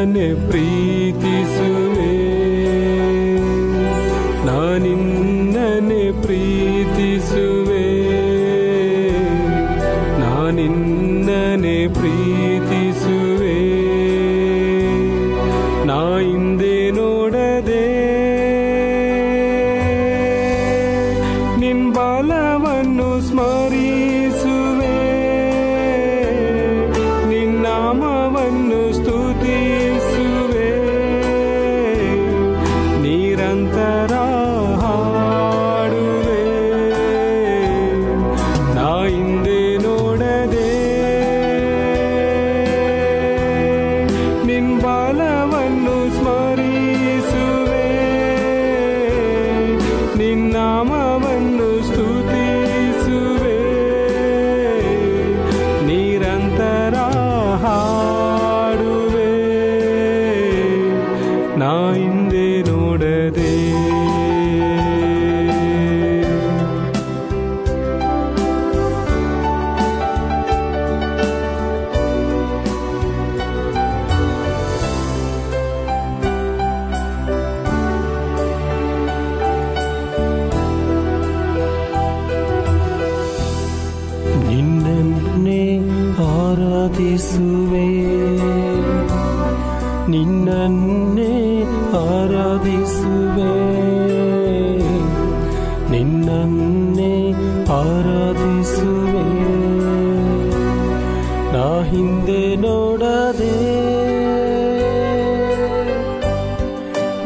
ನಾನಿನ್ನನೆ ಪ್ರೀತಿಸುವೆ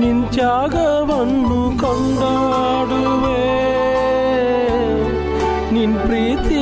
ನಿನ್ ತ್ಯಾಗವನ್ನು ಕೊಂಡಾಡುವೆ. ನಿನ್ ಪ್ರೀತಿಯನ್ನು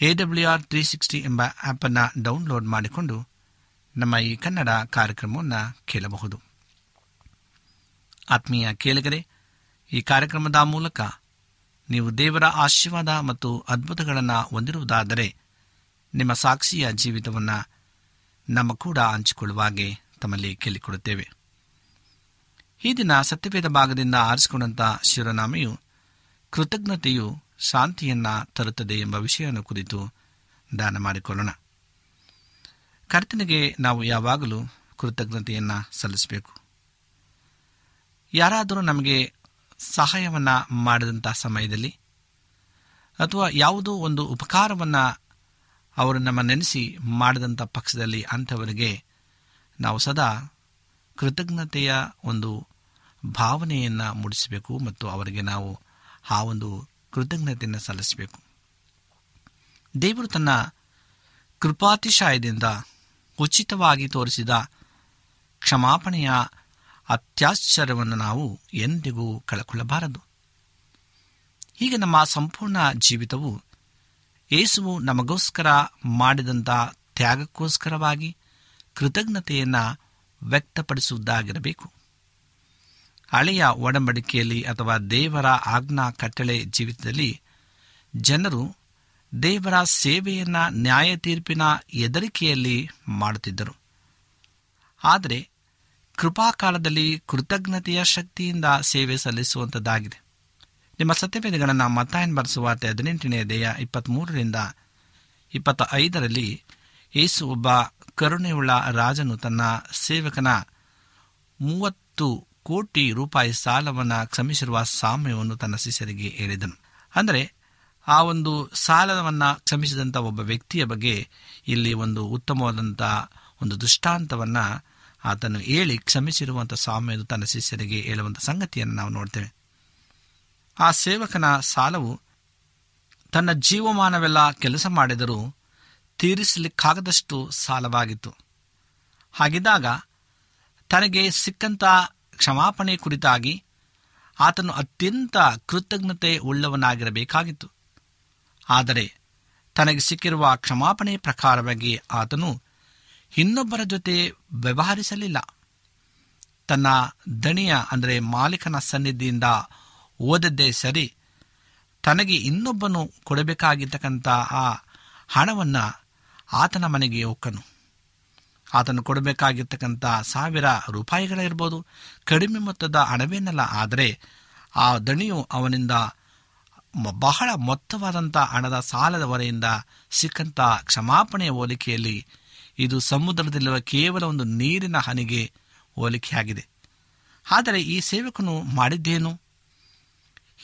A W R three sixty ಎಂಬ ಆ್ಯಪನ್ನು ಡೌನ್ಲೋಡ್ ಮಾಡಿಕೊಂಡು ನಮ್ಮ ಈ ಕನ್ನಡ ಕಾರ್ಯಕ್ರಮವನ್ನು ಕೇಳಬಹುದು. ಆತ್ಮೀಯ ಕೇಳಿಗರೆ, ಈ ಕಾರ್ಯಕ್ರಮದ ಮೂಲಕ ನೀವು ದೇವರ ಆಶೀರ್ವಾದ ಮತ್ತು ಅದ್ಭುತಗಳನ್ನು ಹೊಂದಿರುವುದಾದರೆ ನಿಮ್ಮ ಸಾಕ್ಷಿಯ ಜೀವಿತವನ್ನು ನಮ್ಮ ಕೂಡ ಹಂಚಿಕೊಳ್ಳುವ ಹಾಗೆ ತಮ್ಮಲ್ಲಿ ಕೇಳಿಕೊಡುತ್ತೇವೆ. ಈ ದಿನ ಸತ್ಯವೇದ ಭಾಗದಿಂದ ಆರಿಸಿಕೊಂಡಂಥ ಶಿವನಾಮೆಯು ಕೃತಜ್ಞತೆಯು ಶಾಂತಿಯನ್ನ ತರುತ್ತದೆ ಎಂಬ ವಿಷಯವನ್ನು ಕುರಿತು ದಾನ ಮಾಡಿಕೊಳ್ಳೋಣ. ಕರ್ತನಿಗೆ ನಾವು ಯಾವಾಗಲೂ ಕೃತಜ್ಞತೆಯನ್ನು ಸಲ್ಲಿಸಬೇಕು. ಯಾರಾದರೂ ನಮಗೆ ಸಹಾಯವನ್ನು ಮಾಡಿದಂಥ ಸಮಯದಲ್ಲಿ ಅಥವಾ ಯಾವುದೋ ಒಂದು ಉಪಕಾರವನ್ನು ಅವರು ನಮ್ಮ ನೆನೆಸಿ ಮಾಡಿದಂಥ ಪಕ್ಷದಲ್ಲಿ ಅಂಥವರಿಗೆ ನಾವು ಸದಾ ಕೃತಜ್ಞತೆಯ ಒಂದು ಭಾವನೆಯನ್ನು ಮೂಡಿಸಬೇಕು ಮತ್ತು ಅವರಿಗೆ ನಾವು ಆ ಒಂದು ಕೃತಜ್ಞತೆಯನ್ನು ಸಲ್ಲಿಸಬೇಕು. ದೇವರು ತನ್ನ ಕೃಪಾತಿಶಯದಿಂದ ಉಚಿತವಾಗಿ ತೋರಿಸಿದ ಕ್ಷಮಾಪಣೆಯ ಅತ್ಯಾಶ್ಚರ್ಯವನ್ನು ನಾವು ಎಂದಿಗೂ ಕಳಕೊಳ್ಳಬಾರದು. ಹೀಗೆ ನಮ್ಮ ಸಂಪೂರ್ಣ ಜೀವಿತವು ಯೇಸುವು ನಮಗೋಸ್ಕರ ಮಾಡಿದಂಥ ತ್ಯಾಗಕ್ಕೋಸ್ಕರವಾಗಿ ಕೃತಜ್ಞತೆಯನ್ನು ವ್ಯಕ್ತಪಡಿಸುವುದಾಗಿರಬೇಕು. ಹಳೆಯ ಒಡಂಬಡಿಕೆಯಲ್ಲಿ ಅಥವಾ ದೇವರ ಆಜ್ಞಾ ಕಟ್ಟಳೆ ಜೀವಿತದಲ್ಲಿ ಜನರು ದೇವರ ಸೇವೆಯನ್ನು ನ್ಯಾಯ ತೀರ್ಪಿನ ಎದರಿಕೆಯಲ್ಲಿ ಮಾಡುತ್ತಿದ್ದರು. ಆದರೆ ಕೃಪಾಕಾಲದಲ್ಲಿ ಕೃತಜ್ಞತೆಯ ಶಕ್ತಿಯಿಂದ ಸೇವೆ ಸಲ್ಲಿಸುವಂಥದ್ದಾಗಿದೆ ನಿಮ್ಮ ಸತ್ಯವೇದಗಳನ್ನು ಮತ್ತಾಯನ್ ಬರೆಸುವಾರ್ತೆ ಹದಿನೆಂಟನೇ ದೇಹ ಇಪ್ಪತ್ತ್ಮೂರರಿಂದ ಇಪ್ಪತ್ತ ಐದರಲ್ಲಿ ಯೇಸು ಒಬ್ಬ ಕರುಣೆಯುಳ್ಳ ರಾಜನು ತನ್ನ ಸೇವಕನ ಮೂವತ್ತು ಕೋಟಿ ರೂಪಾಯಿ ಸಾಲವನ್ನು ಕ್ಷಮಿಸಿರುವ ಸಾಮ್ಯವನ್ನು ತನ್ನ ಶಿಷ್ಯರಿಗೆ ಹೇಳಿದನು. ಅಂದರೆ, ಆ ಒಂದು ಸಾಲವನ್ನು ಕ್ಷಮಿಸಿದಂಥ ಒಬ್ಬ ವ್ಯಕ್ತಿಯ ಬಗ್ಗೆ ಇಲ್ಲಿ ಒಂದು ಉತ್ತಮವಾದಂಥ ಒಂದು ದೃಷ್ಟಾಂತವನ್ನು ಆತನು ಹೇಳಿ ಕ್ಷಮಿಸಿರುವಂಥ ಸಾಮ್ಯದು ತನ್ನ ಶಿಷ್ಯರಿಗೆ ಹೇಳುವಂಥ ಸಂಗತಿಯನ್ನು ನಾವು ನೋಡ್ತೇವೆ. ಆ ಸೇವಕನ ಸಾಲವು ತನ್ನ ಜೀವಮಾನವೆಲ್ಲ ಕೆಲಸ ಮಾಡಿದರೂ ತೀರಿಸಲಿಕ್ಕಾಗದಷ್ಟು ಸಾಲವಾಗಿತ್ತು. ಹಾಗಿದ್ದಾಗ ತನಗೆ ಸಿಕ್ಕಂಥ ಕ್ಷಮಾಪಣೆ ಕುರಿತಾಗಿ ಆತನು ಅತ್ಯಂತ ಕೃತಜ್ಞತೆ ಉಳ್ಳವನಾಗಿರಬೇಕಾಗಿತ್ತು. ಆದರೆ ತನಗೆ ಸಿಕ್ಕಿರುವ ಕ್ಷಮಾಪಣೆ ಪ್ರಕಾರವಾಗಿ ಆತನು ಇನ್ನೊಬ್ಬರ ಜೊತೆ ವ್ಯವಹರಿಸಲಿಲ್ಲ. ತನ್ನ ದಣಿಯ, ಅಂದರೆ ಮಾಲೀಕನ ಸನ್ನಿಧಿಯಿಂದ ಓದದ್ದೇ ಸರಿ ತನಗೆ ಇನ್ನೊಬ್ಬನು ಕೊಡಬೇಕಾಗಿರ್ತಕ್ಕಂಥ ಆ ಹಣವನ್ನು ಆತನ ಮನೆಗೆ ಒಕ್ಕನು. ಆತನು ಕೊಡಬೇಕಾಗಿರ್ತಕ್ಕಂಥ ಸಾವಿರ ರೂಪಾಯಿಗಳಿರ್ಬೋದು. ಕಡಿಮೆ ಮೊತ್ತದ ಹಣವೇನಲ್ಲ, ಆದರೆ ಆ ದಣಿಯು ಅವನಿಂದ ಬಹಳ ಮೊತ್ತವಾದಂಥ ಹಣದ ಸಾಲದ ಹೊರೆಯಿಂದ ಸಿಕ್ಕಂಥ ಕ್ಷಮಾಪಣೆಯ ಹೋಲಿಕೆಯಲ್ಲಿ ಇದು ಸಮುದ್ರದಲ್ಲಿರುವ ಕೇವಲ ಒಂದು ನೀರಿನ ಹನಿಗೆ ಹೋಲಿಕೆಯಾಗಿದೆ. ಆದರೆ ಈ ಸೇವಕನು ಮಾಡಿದ್ದೇನು?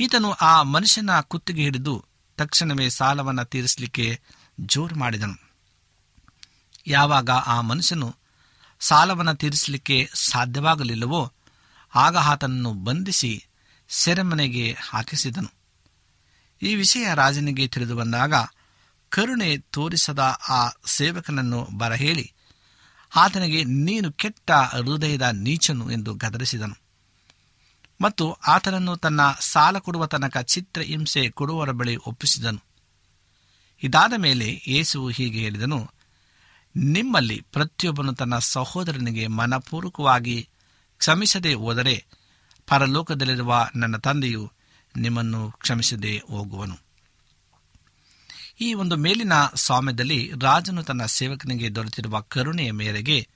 ಈತನು ಆ ಮನುಷ್ಯನ ಕುತ್ತಿಗೆ ಹಿಡಿದು ತಕ್ಷಣವೇ ಸಾಲವನ್ನು ತೀರಿಸಲಿಕ್ಕೆ ಜೋರು ಮಾಡಿದನು. ಯಾವಾಗ ಆ ಮನುಷ್ಯನು ಸಾಲವನ್ನು ತೀರಿಸಲಿಕ್ಕೆ ಸಾಧ್ಯವಾಗಲಿಲ್ಲವೋ, ಆಗ ಆತನನ್ನು ಬಂಧಿಸಿ ಸೆರೆಮನೆಗೆ ಹಾಕಿಸಿದನು. ಈ ವಿಷಯ ರಾಜನಿಗೆ ತಿಳಿದು ಬಂದಾಗ ಕರುಣೆ ತೋರಿಸದ ಆ ಸೇವಕನನ್ನು ಬರಹೇಳಿ, ಆತನಿಗೆ, ನೀನು ಕೆಟ್ಟ ಹೃದಯದ ನೀಚನು ಎಂದು ಗದರಿಸಿದನು. ಮತ್ತು ಆತನನ್ನು ತನ್ನ ಸಾಲ ಕೊಡುವ ತನಕ ಚಿತ್ರ ಹಿಂಸೆ ಕೊಡುವವರ ಬಳಿ ಒಪ್ಪಿಸಿದನು. ಇದಾದ ಮೇಲೆ ಯೇಸುವು ಹೀಗೆ ಹೇಳಿದನು ನಿಮ್ಮಲ್ಲಿ ಪ್ರತಿಯೊಬ್ಬನು ತನ್ನ ಸಹೋದರನಿಗೆ ಮನಪೂರ್ವಕವಾಗಿ ಕ್ಷಮಿಸದೆ ಹೋದರೆ ಪರಲೋಕದಲ್ಲಿರುವ ನನ್ನ ತಂದೆಯು ನಿಮ್ಮನ್ನು ಕ್ಷಮಿಸದೆ ಹೋಗುವನು. ಈ ಒಂದು ಮೇಲಿನ ಸ್ವಾಮ್ಯದಲ್ಲಿ ರಾಜನು ತನ್ನ ಸೇವಕನಿಗೆ ದೊರೆತಿರುವ ಕರುಣೆಯ ಮೇರೆಗೆ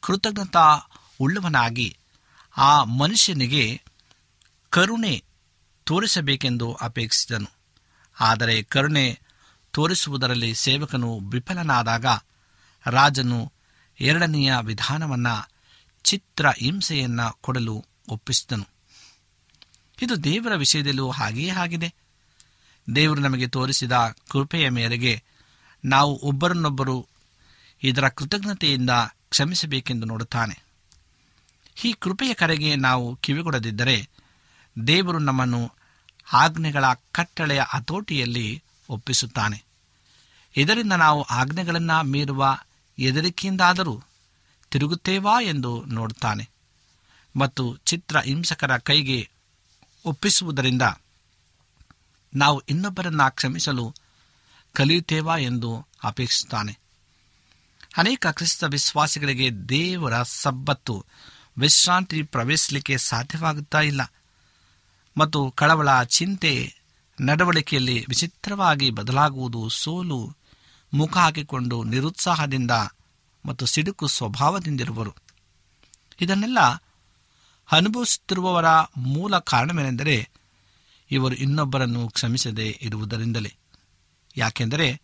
ಕೃತಜ್ಞತಾ ಉಳ್ಳವನಾಗಿ ಆ ಮನುಷ್ಯನಿಗೆ ಕರುಣೆ ತೋರಿಸಬೇಕೆಂದು ಅಪೇಕ್ಷಿಸಿದನು. ಆದರೆ ಕರುಣೆ ತೋರಿಸುವುದರಲ್ಲಿ ಸೇವಕನು ವಿಫಲನಾದಾಗ ರಾಜನು ಎರಡನೆಯ ವಿಧಾನವನ್ನು, ಚಿತ್ರ ಹಿಂಸೆಯನ್ನು ಕೊಡಲು ಒಪ್ಪಿಸಿದನು. ಇದು ದೇವರ ವಿಷಯದಲ್ಲೂ ಹಾಗೆಯೇ ಆಗಿದೆ. ದೇವರು ನಮಗೆ ತೋರಿಸಿದ ಕೃಪೆಯ ಮೇರೆಗೆ ನಾವು ಒಬ್ಬರನ್ನೊಬ್ಬರು ಇದರ ಕೃತಜ್ಞತೆಯಿಂದ ಕ್ಷಮಿಸಬೇಕೆಂದು ನೋಡುತ್ತಾನೆ. ಈ ಕೃಪೆಯ ಕರೆಗೆ ನಾವು ಕಿವಿಗೊಡದಿದ್ದರೆ ದೇವರು ನಮ್ಮನ್ನು ಆಜ್ಞೆಗಳ ಕಟ್ಟಳೆಯ ಹತೋಟಿಯಲ್ಲಿ ಒಪ್ಪಿಸುತ್ತಾನೆ. ಇದರಿಂದ ನಾವು ಆಜ್ಞೆಗಳನ್ನು ಮೀರುವ ಹೆದರಿಕೆಯಿಂದಾದರೂ ತಿರುಗುತ್ತೇವಾ ಎಂದು ನೋಡುತ್ತಾನೆ. ಮತ್ತು ಚಿತ್ರ ಹಿಂಸಕರ ಕೈಗೆ ಒಪ್ಪಿಸುವುದರಿಂದ ನಾವು ಇನ್ನೊಬ್ಬರನ್ನ ಕ್ಷಮಿಸಲು ಕಲಿಯುತ್ತೇವಾ ಎಂದು ಅಪೇಕ್ಷಿಸುತ್ತಾನೆ. ಅನೇಕ ಕ್ರಿಸ್ತ ವಿಶ್ವಾಸಿಗಳಿಗೆ ದೇವರ ಸಬ್ಬತ್ತು ವಿಶ್ರಾಂತಿ ಪ್ರವೇಶಿಸಲಿಕ್ಕೆ ಸಾಧ್ಯವಾಗುತ್ತಾ ಇಲ್ಲ. ಮತ್ತು ಕಳವಳ ಚಿಂತೆ ನಡವಳಿಕೆಯಲ್ಲಿ ವಿಚಿತ್ರವಾಗಿ ಬದಲಾಗುವುದು ಸೋಲು ಮುಖ ಹಾಕಿಕೊಂಡು ನಿರುತ್ಸಾಹದಿಂದ ಮತ್ತು ಸಿಡುಕು ಸ್ವಭಾವದಿಂದಿರುವರು. ಇದನ್ನೆಲ್ಲ ಅನುಭವಿಸುತ್ತಿರುವವರ ಮೂಲ ಕಾರಣವೇನೆಂದರೆ ಇವರು ಇನ್ನೊಬ್ಬರನ್ನು ಕ್ಷಮಿಸದೆ ಇರುವುದರಿಂದಲೇ. ಯಾಕೆಂದರೆ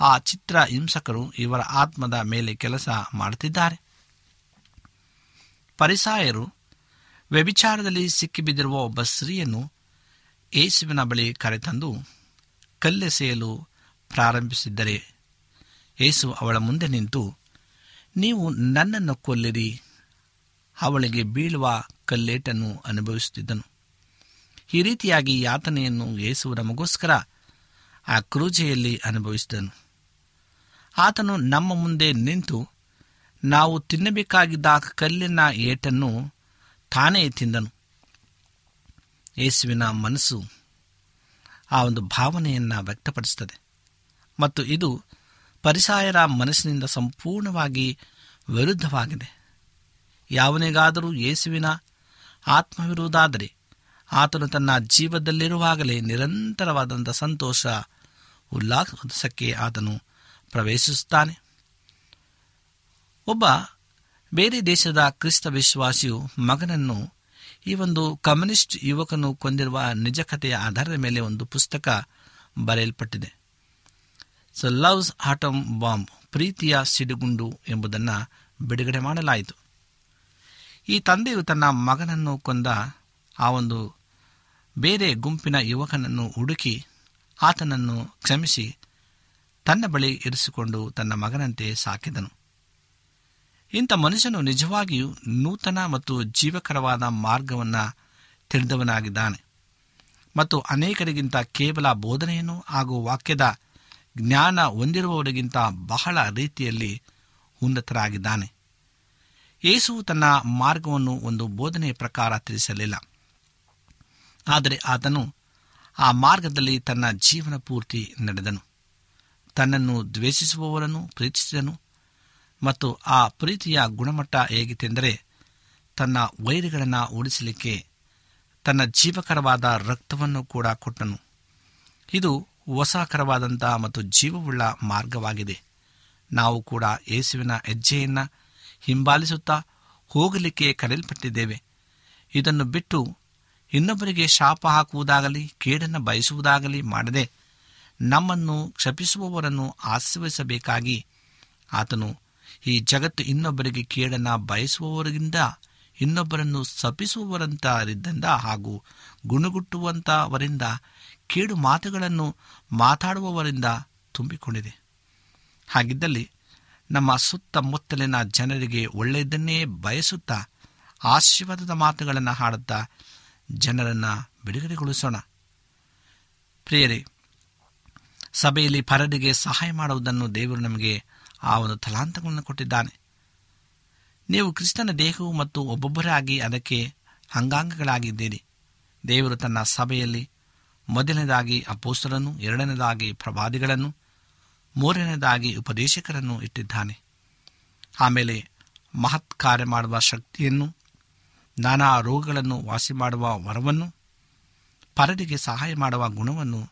ಆ ಚಿತ್ರ ಹಿಂಸಕರು ಇವರ ಆತ್ಮದ ಮೇಲೆ ಕೆಲಸ ಮಾಡುತ್ತಿದ್ದಾರೆ. ಪರಿಸಾಯರು ವ್ಯಭಿಚಾರದಲ್ಲಿ ಸಿಕ್ಕಿಬಿದ್ದಿರುವ ಒಬ್ಬ ಸ್ತ್ರೀಯನ್ನು ಯೇಸುವಿನ ಬಳಿ ಕರೆತಂದು ಕಲ್ಲೆಸೆಯಲು ಪ್ರಾರಂಭಿಸಿದ್ದರೆ ಯೇಸು ಅವಳ ಮುಂದೆ ನಿಂತು, ನೀವು ನನ್ನನ್ನು ಕೊಲ್ಲಿರಿ. ಅವಳಿಗೆ ಬೀಳುವ ಕಲ್ಲೇಟನ್ನು ಅನುಭವಿಸುತ್ತಿದ್ದನು. ಈ ರೀತಿಯಾಗಿ ಯಾತನೆಯನ್ನು ಯೇಸು ನಮಗೋಸ್ಕರ ಆ ಕ್ರೂಜೆಯಲ್ಲಿ ಅನುಭವಿಸಿದನು. ಆತನು ನಮ್ಮ ಮುಂದೆ ನಿಂತು, ನಾವು ತಿನ್ನಬೇಕಾಗಿದ್ದ ಕಲ್ಲಿನ ಏಟನ್ನು ತಾನೇ ತಿಂದನು. ಯೇಸುವಿನ ಮನಸ್ಸು ಆ ಒಂದು ಭಾವನೆಯನ್ನು ವ್ಯಕ್ತಪಡಿಸುತ್ತದೆ. ಮತ್ತು ಇದು ಪರಿಸಾಯರ ಮನಸ್ಸಿನಿಂದ ಸಂಪೂರ್ಣವಾಗಿ ವಿರುದ್ಧವಾಗಿದೆ. ಯಾವನಿಗಾದರೂ ಯೇಸುವಿನ ಆತ್ಮವಿರುವುದಾದರೆ ಆತನು ತನ್ನ ಜೀವದಲ್ಲಿರುವಾಗಲೇ ನಿರಂತರವಾದಂಥ ಸಂತೋಷ, ಉಲ್ಲಾಸಕ್ಕೆ ಆತನು ಪ್ರವೇಶಿಸುತ್ತಾನೆ. ಒಬ್ಬ ಬೇರೆ ದೇಶದ ಕ್ರಿಸ್ತ ವಿಶ್ವಾಸಿಯು ಮಗನನ್ನು ಈ ಒಂದು ಕಮ್ಯುನಿಸ್ಟ್ ಯುವಕನು ಕೊಂದಿರುವ ನಿಜ ಕಥೆಯ ಆಧಾರದ ಮೇಲೆ ಒಂದು ಪುಸ್ತಕ ಬರೆಯಲ್ಪಟ್ಟಿದೆ. ಸೊ ಲವ್ಸ್ ಆಟಮ್ ಬಾಂಬ್ ಪ್ರೀತಿಯ ಸಿಡುಗುಂಡು ಎಂಬುದನ್ನು ಬಿಡುಗಡೆ ಮಾಡಲಾಯಿತು. ಈ ತಂದೆಯು ತನ್ನ ಮಗನನ್ನು ಕೊಂದ ಆ ಒಂದು ಬೇರೆ ಗುಂಪಿನ ಯುವಕನನ್ನು ಹುಡುಕಿ ಆತನನ್ನು ಕ್ಷಮಿಸಿ ತನ್ನ ಬಳಿ ಇರಿಸಿಕೊಂಡು ತನ್ನ ಮಗನಂತೆ ಸಾಕಿದನು. ಇಂಥ ಮನುಷ್ಯನು ನಿಜವಾಗಿಯೂ ನೂತನ ಮತ್ತು ಜೀವಕರವಾದ ಮಾರ್ಗವನ್ನು ತಿಳಿದವನಾಗಿದ್ದಾನೆ. ಮತ್ತು ಅನೇಕರಿಗಿಂತ ಕೇವಲ ಬೋಧನೆಯನ್ನು ಹಾಗೂ ವಾಕ್ಯದ ಜ್ಞಾನ ಹೊಂದಿರುವವರಿಗಿಂತ ಬಹಳ ರೀತಿಯಲ್ಲಿ ಉನ್ನತರಾಗಿದ್ದಾನೆ ಯೇಸು ತನ್ನ ಮಾರ್ಗವನ್ನು ಒಂದು ಬೋಧನೆಯ ಪ್ರಕಾರ ತಿಳಿಸಲಿಲ್ಲ. ಆದರೆ ಆತನು ಆ ಮಾರ್ಗದಲ್ಲಿ ತನ್ನ ಜೀವನ ಪೂರ್ತಿ ನಡೆದನು. ತನ್ನನ್ನು ದ್ವೇಷಿಸುವವರನ್ನು ಪ್ರೀತಿಸಿದನು ಮತ್ತು ಆ ಪ್ರೀತಿಯ ಗುಣಮಟ್ಟ ಹೇಗಿತ್ತೆಂದರೆ ತನ್ನ ವೈರಿಗಳನ್ನು ಉಳಿಸಲಿಕ್ಕೆ ತನ್ನ ಜೀವಕರವಾದ ರಕ್ತವನ್ನು ಕೂಡ ಕೊಟ್ಟನು. ಇದು ಹೊಸಕರವಾದಂಥ ಮತ್ತು ಜೀವವುಳ್ಳ ಮಾರ್ಗವಾಗಿದೆ. ನಾವು ಕೂಡ ಯೇಸುವಿನ ಹೆಜ್ಜೆಯನ್ನು ಹಿಂಬಾಲಿಸುತ್ತಾ ಹೋಗಲಿಕ್ಕೆ ಕರೆಯಲ್ಪಟ್ಟಿದ್ದೇವೆ. ಇದನ್ನು ಬಿಟ್ಟು ಇನ್ನೊಬ್ಬರಿಗೆ ಶಾಪ ಹಾಕುವುದಾಗಲಿ, ಕೇಡನ್ನು ಬಯಸುವುದಾಗಲಿ ಮಾಡದೆ ನಮ್ಮನ್ನು ಕ್ಷಪಿಸುವವರನ್ನು ಆಶ್ರಯಿಸಬೇಕಾಗಿ ಆತನು ಈ ಜಗತ್ತು ಇನ್ನೊಬ್ಬರಿಗೆ ಕೇಡನ್ನು ಬಯಸುವವರಿಗಿಂತ ಇನ್ನೊಬ್ಬರನ್ನು ಸಪಿಸುವವರಂತರಿದ್ದಂದ ಹಾಗೂ ಗುಣಗುಟ್ಟುವಂಥವರಿಂದ ಕೇಡು ಮಾತುಗಳನ್ನು ಮಾತಾಡುವವರಿಂದ ತುಂಬಿಕೊಂಡಿದೆ. ಹಾಗಿದ್ದಲ್ಲಿ ನಮ್ಮ ಸುತ್ತಮುತ್ತಲಿನ ಜನರಿಗೆ ಒಳ್ಳೆಯದನ್ನೇ ಬಯಸುತ್ತಾ ಆಶೀರ್ವಾದದ ಮಾತುಗಳನ್ನು ಹಾಡುತ್ತಾ ಜನರನ್ನು ಬಿಡುಗಡೆಗೊಳಿಸೋಣ. ಪ್ರಿಯರೇ, ಸಭೆಯಲ್ಲಿ ಪರರಿಗೆ ಸಹಾಯ ಮಾಡುವುದನ್ನು ದೇವರು ನಮಗೆ ಆ ಒಂದು ತಲಾಂತಗಳನ್ನು ಕೊಟ್ಟಿದ್ದಾನೆ. ನೀವು ಕ್ರಿಸ್ತನ ದೇಹವು ಮತ್ತು ಒಬ್ಬೊಬ್ಬರಾಗಿ ಅದಕ್ಕೆ ಅಂಗಾಂಗಗಳಾಗಿದ್ದೀರಿ. ದೇವರು ತನ್ನ ಸಭೆಯಲ್ಲಿ ಮೊದಲನೇದಾಗಿ ಅಪೋಸ್ತರನ್ನು ಎರಡನೇದಾಗಿ ಪ್ರವಾದಿಗಳನ್ನು, ಮೂರನೇದಾಗಿ ಉಪದೇಶಕರನ್ನು ಇಟ್ಟಿದ್ದಾನೆ. ಆಮೇಲೆ ಮಹತ್ ಕಾರ್ಯ ಮಾಡುವ ಶಕ್ತಿಯನ್ನು, ನಾನಾ ರೋಗಗಳನ್ನು ವಾಸಿ ಮಾಡುವ ವರವನ್ನು, ಪರರಿಗೆ ಸಹಾಯ ಮಾಡುವ ಗುಣವನ್ನು,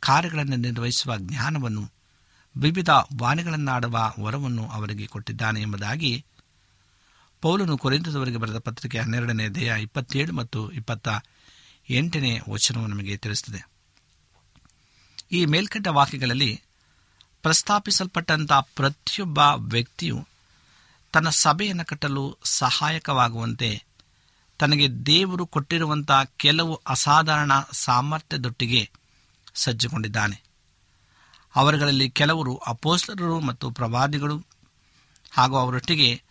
ಕಾರ್ಯಗಳನ್ನು ನಿರ್ವಹಿಸುವ ಜ್ಞಾನವನ್ನು, ವಿವಿಧ ವಾಣಿಗಳನ್ನಾಡುವ ವರವನ್ನು ಅವರಿಗೆ ಕೊಟ್ಟಿದ್ದಾನೆ ಎಂಬುದಾಗಿ ಪೌಲನು ಕೊರೆಂದದವರಿಗೆ ಬರೆದ ಪತ್ರಿಕೆ ಹನ್ನೆರಡನೇ ದೇಹ ಇಪ್ಪತ್ತೇಳು ಮತ್ತು ಇಪ್ಪತ್ತ ಎಂಟನೇ ವಚನವು ನಮಗೆ ತಿಳಿಸುತ್ತದೆ ಈ ಮೇಲ್ಕಂಡ ವಾಕ್ಯಗಳಲ್ಲಿ ಪ್ರಸ್ತಾಪಿಸಲ್ಪಟ್ಟಂಥ ಪ್ರತಿಯೊಬ್ಬ ವ್ಯಕ್ತಿಯು ತನ್ನ ಸಭೆಯನ್ನು ಕಟ್ಟಲು ಸಹಾಯಕವಾಗುವಂತೆ, ತನಗೆ ದೇವರು ಕೊಟ್ಟಿರುವಂಥ ಕೆಲವು ಅಸಾಧಾರಣ ಸಾಮರ್ಥ್ಯದೊಟ್ಟಿಗೆ ಸಜ್ಜುಗೊಂಡಿದ್ದಾನೆ. ಅವರುಗಳಲ್ಲಿ ಕೆಲವರು ಅಪೋಸ್ತರರು ಮತ್ತು ಪ್ರವಾದಿಗಳು ಹಾಗೂ ಅವರೊಟ್ಟಿಗೆ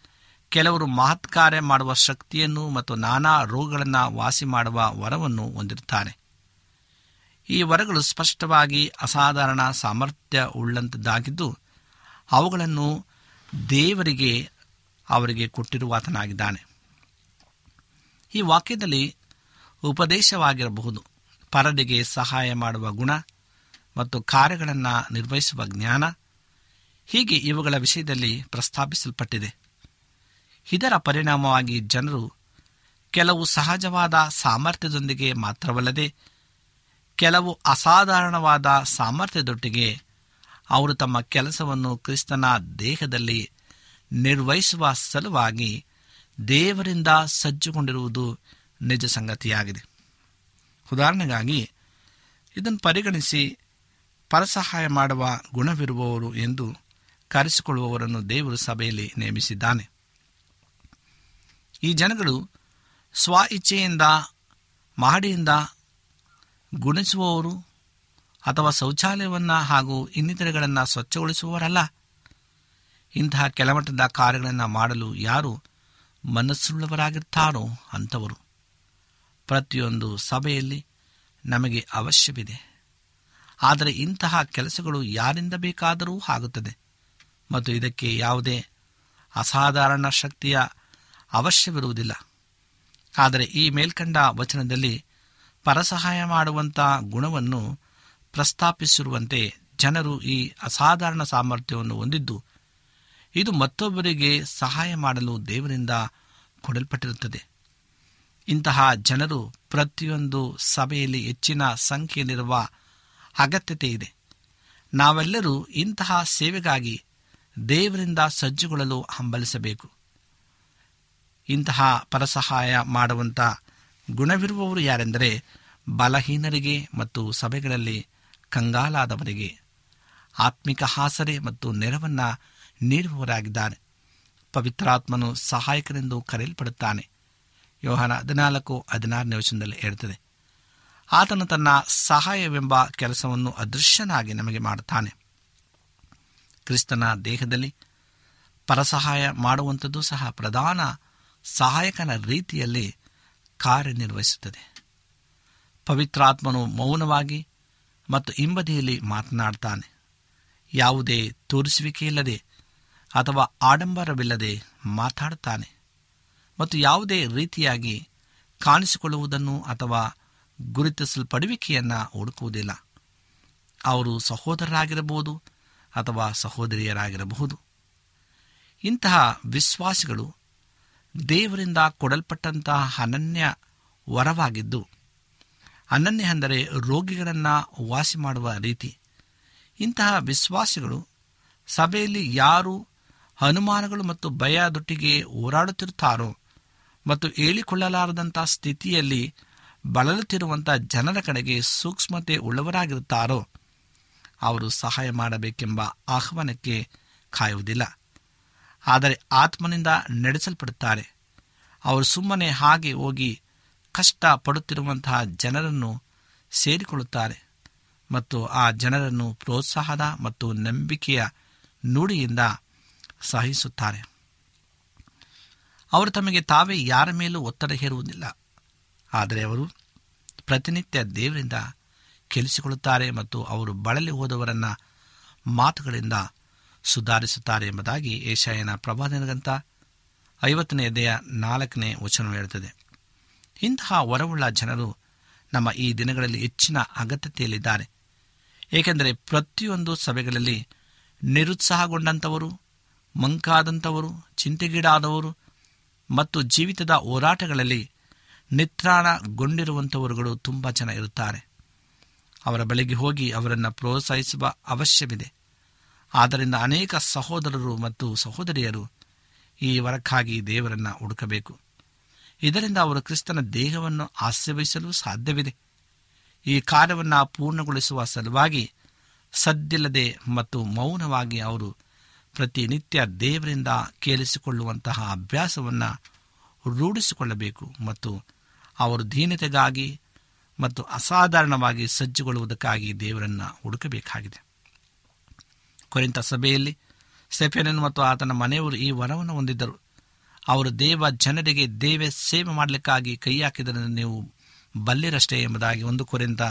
ಕೆಲವರು ಮಹತ್ ಕಾರ್ಯ ಮಾಡುವ ಶಕ್ತಿಯನ್ನು ಮತ್ತು ನಾನಾ ರೋಗಗಳನ್ನು ವಾಸಿ ಮಾಡುವ ವರವನ್ನು ಹೊಂದಿರುತ್ತಾರೆ ಈ ವರಗಳು ಸ್ಪಷ್ಟವಾಗಿ ಅಸಾಧಾರಣ ಸಾಮರ್ಥ್ಯ ಉಳ್ಳಂಥದ್ದಾಗಿದ್ದು ಅವುಗಳನ್ನು ದೇವರಿಗೆ, ಅವರಿಗೆ ಕೊಟ್ಟಿರುವಾತನಾಗಿದ್ದಾನೆ. ಈ ವಾಕ್ಯದಲ್ಲಿ ಉಪದೇಶವಾಗಿರಬಹುದು. ಪರದಿಗೆ ಸಹಾಯ ಮಾಡುವ ಗುಣ ಮತ್ತು ಕಾರ್ಯಗಳನ್ನು ನಿರ್ವಹಿಸುವ ಜ್ಞಾನ, ಹೀಗೆ ಇವುಗಳ ವಿಷಯದಲ್ಲಿ ಪ್ರಸ್ತಾಪಿಸಲ್ಪಟ್ಟಿದೆ. ಇದರ ಪರಿಣಾಮವಾಗಿ ಜನರು ಕೆಲವು ಸಹಜವಾದ ಸಾಮರ್ಥ್ಯದೊಂದಿಗೆ ಮಾತ್ರವಲ್ಲದೆ ಕೆಲವು ಅಸಾಧಾರಣವಾದ ಸಾಮರ್ಥ್ಯದೊಟ್ಟಿಗೆ ಅವರು ತಮ್ಮ ಕೆಲಸವನ್ನು ಕ್ರಿಸ್ತನ ದೇಹದಲ್ಲಿ ನಿರ್ವಹಿಸುವ ಸಲುವಾಗಿ ದೇವರಿಂದ ಸಜ್ಜುಗೊಂಡಿರುವುದು ನಿಜ ಸಂಗತಿಯಾಗಿದೆ. ಉದಾಹರಣೆಗಾಗಿ, ಇದನ್ನು ಪರಿಗಣಿಸಿ ಪರಸಹಾಯ ಮಾಡುವ ಗುಣವಿರುವವರು ಎಂದು ಕರೆಸಿಕೊಳ್ಳುವವರನ್ನು ದೇವರು ಸಭೆಯಲ್ಲಿ ನೇಮಿಸಿದ್ದಾನೆ. ಈ ಜನಗಳು ಸ್ವ ಇಚ್ಛೆಯಿಂದ ಮಹಡಿಯಿಂದ ಗುಣಿಸುವವರು ಅಥವಾ ಶೌಚಾಲಯವನ್ನು ಹಾಗೂ ಇನ್ನಿತರೆಗಳನ್ನು ಸ್ವಚ್ಛಗೊಳಿಸುವವರಲ್ಲ. ಇಂತಹ ಕೆಲಮಟ್ಟದ ಕಾರ್ಯಗಳನ್ನು ಮಾಡಲು ಯಾರು ಮನಸ್ಸುಳ್ಳವರಾಗಿರ್ತಾರೋ ಅಂಥವರು. ಪ್ರತಿಯೊಂದು ಸಭೆಯಲ್ಲಿ ನಮಗೆ ಅವಶ್ಯವಿದೆ. ಆದರೆ ಇಂತಹ ಕೆಲಸಗಳು ಯಾರಿಂದ ಬೇಕಾದರೂ ಆಗುತ್ತದೆ. ಮತ್ತು ಇದಕ್ಕೆ ಯಾವುದೇ ಅಸಾಧಾರಣ ಶಕ್ತಿಯ ಅವಶ್ಯವಿರುವುದಿಲ್ಲ. ಆದರೆ ಈ ಮೇಲ್ಕಂಡ ವಚನದಲ್ಲಿ ಪರಸಹಾಯ ಮಾಡುವಂಥ ಗುಣವನ್ನು ಪ್ರಸ್ತಾಪಿಸಿರುವಂತೆ ಜನರು ಈ ಅಸಾಧಾರಣ ಸಾಮರ್ಥ್ಯವನ್ನು ಹೊಂದಿದ್ದು, ಇದು ಮತ್ತೊಬ್ಬರಿಗೆ ಸಹಾಯ ಮಾಡಲು ದೇವರಿಂದ ಕೊಡಲ್ಪಟ್ಟಿರುತ್ತದೆ. ಇಂತಹ ಜನರು ಪ್ರತಿಯೊಂದು ಸಭೆಯಲ್ಲಿ ಹೆಚ್ಚಿನ ಸಂಖ್ಯೆಯಲ್ಲಿರುವ ಅಗತ್ಯತೆ ಇದೆ. ನಾವೆಲ್ಲರೂ ಇಂತಹ ಸೇವೆಗಾಗಿ ದೇವರಿಂದ ಸಜ್ಜುಗೊಳ್ಳಲು ಹಂಬಲಿಸಬೇಕು. ಇಂತಹ ಪರಸಹಾಯ ಮಾಡುವಂಥ ಗುಣವಿರುವವರು ಯಾರೆಂದರೆ ಬಲಹೀನರಿಗೆ ಮತ್ತು ಸಭೆಗಳಲ್ಲಿ ಕಂಗಾಲಾದವರಿಗೆ. ಆತ್ಮಿಕ ಹಾಸರೆ ಮತ್ತು ನೆರವನ್ನು ನೀಡುವವರಾಗಿದ್ದಾನೆ. ಪವಿತ್ರಾತ್ಮನು ಸಹಾಯಕನೆಂದು ಕರೆಯಲ್ಪಡುತ್ತಾನೆ. ಯೋಹನ ಹದಿನಾಲ್ಕು, ಹದಿನಾರನೇ ವಚನದಲ್ಲಿ ಹೇಳ್ತದೆ ಆತನು ತನ್ನ ಸಹಾಯವೆಂಬ ಕೆಲಸವನ್ನು ಅದೃಶ್ಯನಾಗಿ ನಮಗೆ ಮಾಡುತ್ತಾನೆ. ಕ್ರಿಸ್ತನ ದೇಹದಲ್ಲಿ ಪರಸಹಾಯ ಮಾಡುವಂಥದ್ದು ಸಹ ಪ್ರಧಾನ ಸಹಾಯಕನ ರೀತಿಯಲ್ಲಿ ಕಾರ್ಯನಿರ್ವಹಿಸುತ್ತದೆ. ಪವಿತ್ರಾತ್ಮನು ಮೌನವಾಗಿ ಮತ್ತು ಹಿಂಬದಿಯಲ್ಲಿ ಮಾತನಾಡ್ತಾನೆ. ಯಾವುದೇ ತೋರಿಸುವಿಕೆಯಿಲ್ಲದೆ ಅಥವಾ ಆಡಂಬರವಿಲ್ಲದೆ ಮಾತಾಡುತ್ತಾನೆ ಮತ್ತು ಯಾವುದೇ ರೀತಿಯಾಗಿ ಕಾಣಿಸಿಕೊಳ್ಳುವುದನ್ನು ಅಥವಾ ಗುರುತಿಸಲ್ಪಡುವಿಕೆಯನ್ನು ಹುಡುಕುವುದಿಲ್ಲ. ಅವರು ಸಹೋದರರಾಗಿರಬಹುದು ಅಥವಾ ಸಹೋದರಿಯರಾಗಿರಬಹುದು. ಇಂತಹ ವಿಶ್ವಾಸಿಗಳು ದೇವರಿಂದ ಕೊಡಲ್ಪಟ್ಟಂತಹ ಅನನ್ಯ ವರವಾಗಿದ್ದು, ಅನನ್ಯ ಅಂದರೆ ರೋಗಿಗಳನ್ನು ವಾಸಿ ಮಾಡುವ ರೀತಿ. ಇಂತಹ ವಿಶ್ವಾಸಿಗಳು ಸಭೆಯಲ್ಲಿ ಯಾರು ಅನುಮಾನಗಳು ಮತ್ತು ಭಯದೊಟ್ಟಿಗೆ ಹೋರಾಡುತ್ತಿರುತ್ತಾರೋ ಮತ್ತು ಹೇಳಿಕೊಳ್ಳಲಾರದಂಥ ಸ್ಥಿತಿಯಲ್ಲಿ ಬಳಲುತ್ತಿರುವಂಥ ಜನರ ಕಡೆಗೆ ಸೂಕ್ಷ್ಮತೆ ಉಳ್ಳವರಾಗಿರುತ್ತಾರೋ, ಅವರು ಸಹಾಯ ಮಾಡಬೇಕೆಂಬ ಆಹ್ವಾನಕ್ಕೆ ಕಾಯುವುದಿಲ್ಲ. ಆದರೆ ಆತ್ಮನಿಂದ ನಡೆಸಲ್ಪಡುತ್ತಾರೆ. ಅವರು ಸುಮ್ಮನೆ ಹಾಗೆ ಹೋಗಿ ಕಷ್ಟ ಪಡುತ್ತಿರುವಂತಹ ಜನರನ್ನು ಸೇರಿಕೊಳ್ಳುತ್ತಾರೆ ಮತ್ತು ಆ ಜನರನ್ನು ಪ್ರೋತ್ಸಾಹದ ಮತ್ತು ನಂಬಿಕೆಯ ನುಡಿಯಿಂದ ಸಹಿಸುತ್ತಾರೆ. ಅವರು ತಮಗೆ ತಾವೇ ಯಾರ ಮೇಲೂ ಒತ್ತಡ ಹೇರುವುದಿಲ್ಲ. ಆದರೆ ಅವರು ಪ್ರತಿನಿತ್ಯ ದೇವರಿಂದ ಕೆಲಸಿಕೊಳ್ಳುತ್ತಾರೆ ಮತ್ತು ಅವರು ಬಳಲಿ ಹೋದವರನ್ನು ಮಾತುಗಳಿಂದ ಸುಧಾರಿಸುತ್ತಾರೆ ಎಂಬುದಾಗಿ ಏಷಾಯನ ಪ್ರವಾದನಗಂತ ಐವತ್ತನೇ ಎದೆಯ ನಾಲ್ಕನೇ ವಚನ ಹೇಳುತ್ತದೆ. ಇಂತಹ ವರವುಳ್ಳ ಜನರು ನಮ್ಮ ಈ ದಿನಗಳಲ್ಲಿ ಹೆಚ್ಚಿನ ಅಗತ್ಯತೆಯಲ್ಲಿದ್ದಾರೆ. ಏಕೆಂದರೆ ಪ್ರತಿಯೊಂದು ಸಭೆಗಳಲ್ಲಿ ನಿರುತ್ಸಾಹಗೊಂಡಂಥವರು, ಮಂಕಾದಂಥವರು, ಚಿಂತೆಗೀಡಾದವರು ಮತ್ತು ಜೀವಿತದ ಹೋರಾಟಗಳಲ್ಲಿ ನಿತ್ರಾಣಗೊಂಡಿರುವಂಥವರುಗಳು ತುಂಬ ಜನ ಇರುತ್ತಾರೆ. ಅವರ ಬಳಿಗೆ ಹೋಗಿ ಅವರನ್ನು ಪ್ರೋತ್ಸಾಹಿಸುವ ಅವಶ್ಯವಿದೆ. ಆದ್ದರಿಂದ ಅನೇಕ ಸಹೋದರರು ಮತ್ತು ಸಹೋದರಿಯರು ಈ ವರಕ್ಕಾಗಿ ದೇವರನ್ನು ಹುಡುಕಬೇಕು. ಇದರಿಂದ ಅವರು ಕ್ರಿಸ್ತನ ದೇಹವನ್ನು ಆಶ್ರಯಿಸಲು ಸಾಧ್ಯವಿದೆ. ಈ ಕಾರ್ಯವನ್ನು ಪೂರ್ಣಗೊಳಿಸುವ ಸಲುವಾಗಿ ಸದ್ದಿಲ್ಲದೆ ಮತ್ತು ಮೌನವಾಗಿ ಅವರು ಪ್ರತಿನಿತ್ಯ ದೇವರಿಂದ ಕೇಳಿಸಿಕೊಳ್ಳುವಂತಹ ಅಭ್ಯಾಸವನ್ನು ರೂಢಿಸಿಕೊಳ್ಳಬೇಕು ಮತ್ತು ಅವರು ದೀನತೆಗಾಗಿ ಮತ್ತು ಅಸಾಧಾರಣವಾಗಿ ಸಜ್ಜುಗೊಳ್ಳುವುದಕ್ಕಾಗಿ ದೇವರನ್ನು ಹುಡುಕಬೇಕಾಗಿದೆ. ಕೊರಿಂತ ಸಭೆಯಲ್ಲಿ ಸೆಫೆನನ್ ಮತ್ತು ಆತನ ಮನೆಯವರು ಈ ವರವನ್ನು ಹೊಂದಿದ್ದರು. ಅವರು ದೇವ ಜನರಿಗೆ ದೇವ ಸೇವೆ ಮಾಡಲಿಕ್ಕಾಗಿ ಕೈ ಹಾಕಿದರನ್ನು ನೀವು ಬಲ್ಲಿರಷ್ಟೇ ಎಂಬುದಾಗಿ ಒಂದು ಕೊರಿಂತ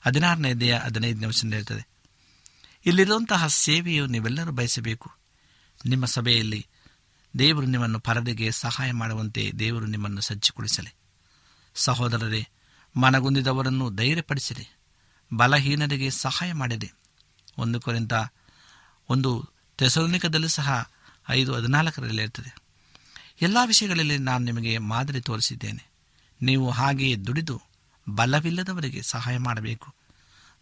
ಹದಿನಾರನೇ ದೇಹ ಹದಿನೈದನೇ ವಚನ ಹೇಳ್ತದೆ. ಇಲ್ಲಿರುವಂತಹ ಸೇವೆಯು ನೀವೆಲ್ಲರೂ ಬಯಸಬೇಕು. ನಿಮ್ಮ ಸಭೆಯಲ್ಲಿ ದೇವರು ನಿಮ್ಮನ್ನು ಪರದೆಗೆ ಸಹಾಯ ಮಾಡುವಂತೆ ದೇವರು ನಿಮ್ಮನ್ನು ಸಜ್ಜುಗೊಳಿಸಲಿ. ಸಹೋದರರೇ, ಮನಗುಂದಿದವರನ್ನು ಧೈರ್ಯಪಡಿಸಿರಿ. ಬಲಹೀನರಿಗೆ ಸಹಾಯ ಮಾಡಿರಿ. ಒಂದು ಕೊರಿಂತ ಒಂದು ತೆಸೋನಿಕದಲ್ಲೂ ಸಹ ಐದು ಹದಿನಾಲ್ಕರಲ್ಲಿ ಇರ್ತದೆ. ಎಲ್ಲ ವಿಷಯಗಳಲ್ಲಿ ನಾನು ನಿಮಗೆ ಮಾದರಿ ತೋರಿಸಿದ್ದೇನೆ. ನೀವು ಹಾಗೆಯೇ ದುಡಿದು ಬಲವಿಲ್ಲದವರಿಗೆ ಸಹಾಯ ಮಾಡಬೇಕು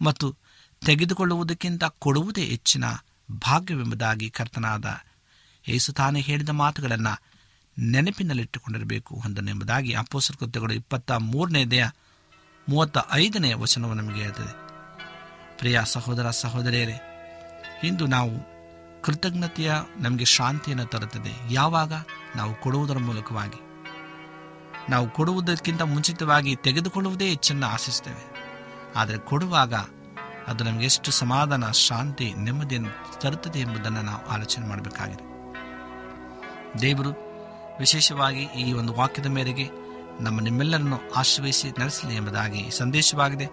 ಮತ್ತು ತೆಗೆದುಕೊಳ್ಳುವುದಕ್ಕಿಂತ ಕೊಡುವುದೇ ಹೆಚ್ಚಿನ ಭಾಗ್ಯವೆಂಬುದಾಗಿ ಕರ್ತನಾದ ಯೇಸು ತಾನೇ ಹೇಳಿದ ಮಾತುಗಳನ್ನು ನೆನಪಿನಲ್ಲಿಟ್ಟುಕೊಂಡಿರಬೇಕು ಎಂಬುದಾಗಿ ಅಪ್ಪೋಸರ್ ಕೃತ್ಯಗಳು ಇಪ್ಪತ್ತ ಮೂರನೇದೆಯ ಮೂವತ್ತ ಐದನೇ ವಚನವು ನಮಗೆ ಹೇಳ್ತದೆ. ಪ್ರಿಯ ಸಹೋದರ ಸಹೋದರಿಯರೇ ಇಂದು ನಾವು ಕೃತಜ್ಞತೆಯ ನಮಗೆ ಶಾಂತಿಯನ್ನು ತರುತ್ತದೆ. ಯಾವಾಗ? ನಾವು ಕೊಡುವುದರ ಮೂಲಕವಾಗಿ. ನಾವು ಕೊಡುವುದಕ್ಕಿಂತ ಮುಂಚಿತವಾಗಿ ತೆಗೆದುಕೊಳ್ಳುವುದೇ ಹೆಚ್ಚನ್ನು ಆಶಿಸ್ತೇವೆ ಆದರೆ ಕೊಡುವಾಗ ಅದು ನಮಗೆ ಎಷ್ಟು ಸಮಾಧಾನ, ಶಾಂತಿ, ನೆಮ್ಮದಿಯನ್ನು ತರುತ್ತದೆ ಎಂಬುದನ್ನು ನಾವು ಆಲೋಚನೆ ಮಾಡಬೇಕಾಗಿದೆ. ದೇವರು ವಿಶೇಷವಾಗಿ ಈ ಒಂದು ವಾಕ್ಯದ ಮೇರೆಗೆ ನಮ್ಮ ನಿಮ್ಮೆಲ್ಲರನ್ನು ಆಶ್ರಯಿಸಿ ನಡೆಸಲಿ ಎಂಬುದಾಗಿ ಸಂದೇಶವಾಗಿದೆ.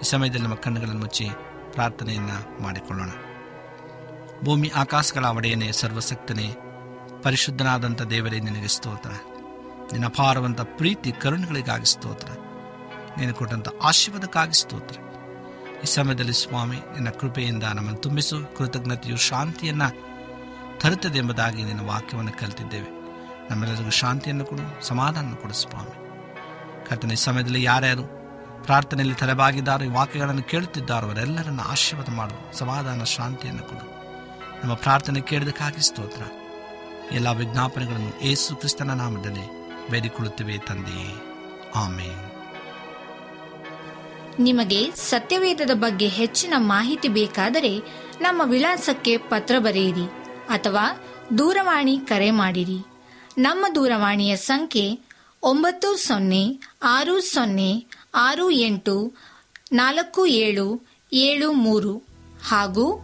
ಈ ಸಮಯದಲ್ಲಿ ನಮ್ಮ ಕಣ್ಣುಗಳನ್ನು ಮುಚ್ಚಿ ಪ್ರಾರ್ಥನೆಯನ್ನು ಮಾಡಿಕೊಳ್ಳೋಣ. ಭೂಮಿ ಆಕಾಶಗಳ ಒಡೆಯನೇ ಸರ್ವಸಕ್ತನೇ ಪರಿಶುದ್ಧನಾದಂಥ ದೇವರೇ, ನಿನಗೆ ಸ್ತೋತ್ರ. ನಿನ್ನ ಅಪಾರವಂಥ ಪ್ರೀತಿ ಕರುಣೆಗಳಿಗಾಗಿ ಸ್ತೋತ್ರ. ನೀನು ಕೊಟ್ಟಂಥ ಆಶೀರ್ವಾದಕ್ಕಾಗಿ ಸ್ತೋತ್ರ. ಈ ಸಮಯದಲ್ಲಿ ಸ್ವಾಮಿ, ನಿನ್ನ ಕೃಪೆಯಿಂದ ನಮ್ಮನ್ನು ತುಂಬಿಸು. ಕೃತಜ್ಞತೆಯು ಶಾಂತಿಯನ್ನು ತರುತ್ತದೆ ಎಂಬುದಾಗಿ ನಿನ್ನ ವಾಕ್ಯವನ್ನು ಕಲಿತಿದ್ದೇವೆ. ನಮ್ಮೆಲ್ಲರಿಗೂ ಶಾಂತಿಯನ್ನು ಕೊಡು ಸಮಾಧಾನ ಕೊಡು ಸ್ವಾಮಿ. ಕರ್ತನ ಈ ಸಮಯದಲ್ಲಿ ಯಾರ್ಯಾರು ಪ್ರಾರ್ಥನೆಯಲ್ಲಿ ತಲೆಬಾಗಿದ್ದಾರೋ, ಈ ವಾಕ್ಯಗಳನ್ನು ಕೇಳುತ್ತಿದ್ದಾರೋ, ಅವರೆಲ್ಲರನ್ನು ಆಶೀರ್ವಾದ ಮಾಡು, ಸಮಾಧಾನ, ಶಾಂತಿಯನ್ನು ಕೊಡು. ನಮ್ಮ ಪ್ರಾರ್ಥನೆ ಕೇಳಿದಕ್ಕಾಗಿ ಸ್ತೋತ್ರ. ಎಲ್ಲ ವಿಜ್ಞಾಪನೆಗಳನ್ನು ಏಸು ಕ್ರಿಸ್ತನ ನಾಮದಲ್ಲಿ ಬೇಡಿಕೊಳ್ಳುತ್ತೇವೆ ತಂದೆಯೇ ಆಮೇನ್. ನಿಮಗೆ ಸತ್ಯವೇದದ ಬಗ್ಗೆ ಹೆಚ್ಚಿನ ಮಾಹಿತಿ ಬೇಕಾದರೆ ನಮ್ಮ ವಿಳಾಸಕ್ಕೆ ಪತ್ರ ಬರೆಯಿರಿ ಅಥವಾ ದೂರವಾಣಿ ಕರೆ ಮಾಡಿರಿ. ನಮ್ಮ ದೂರವಾಣಿಯ ಸಂಖ್ಯೆ ಒಂಬತ್ತು ಸೊನ್ನೆ ಆರು ಸೊನ್ನೆ ಆರು ಎಂಟು ನಾಲ್ಕು ಏಳು ಏಳು ಮೂರು ಹಾಗೂ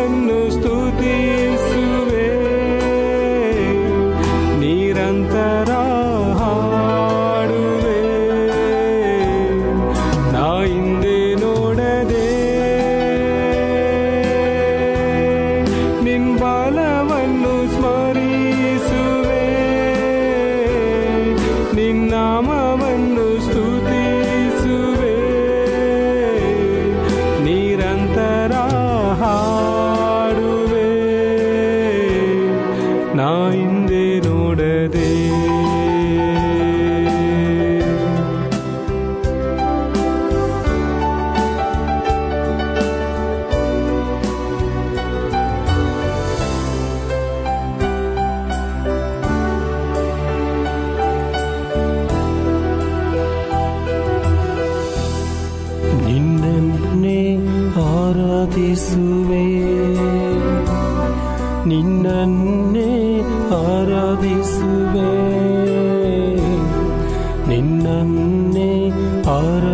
I know ಆರಾಧಿಸುವೆ ನಿನ್ನನ್ನೇ ಆರಾಧಿಸುವೆ. ನಿನ್ನನ್ನೇ ಆರಾಧಿಸುವೆ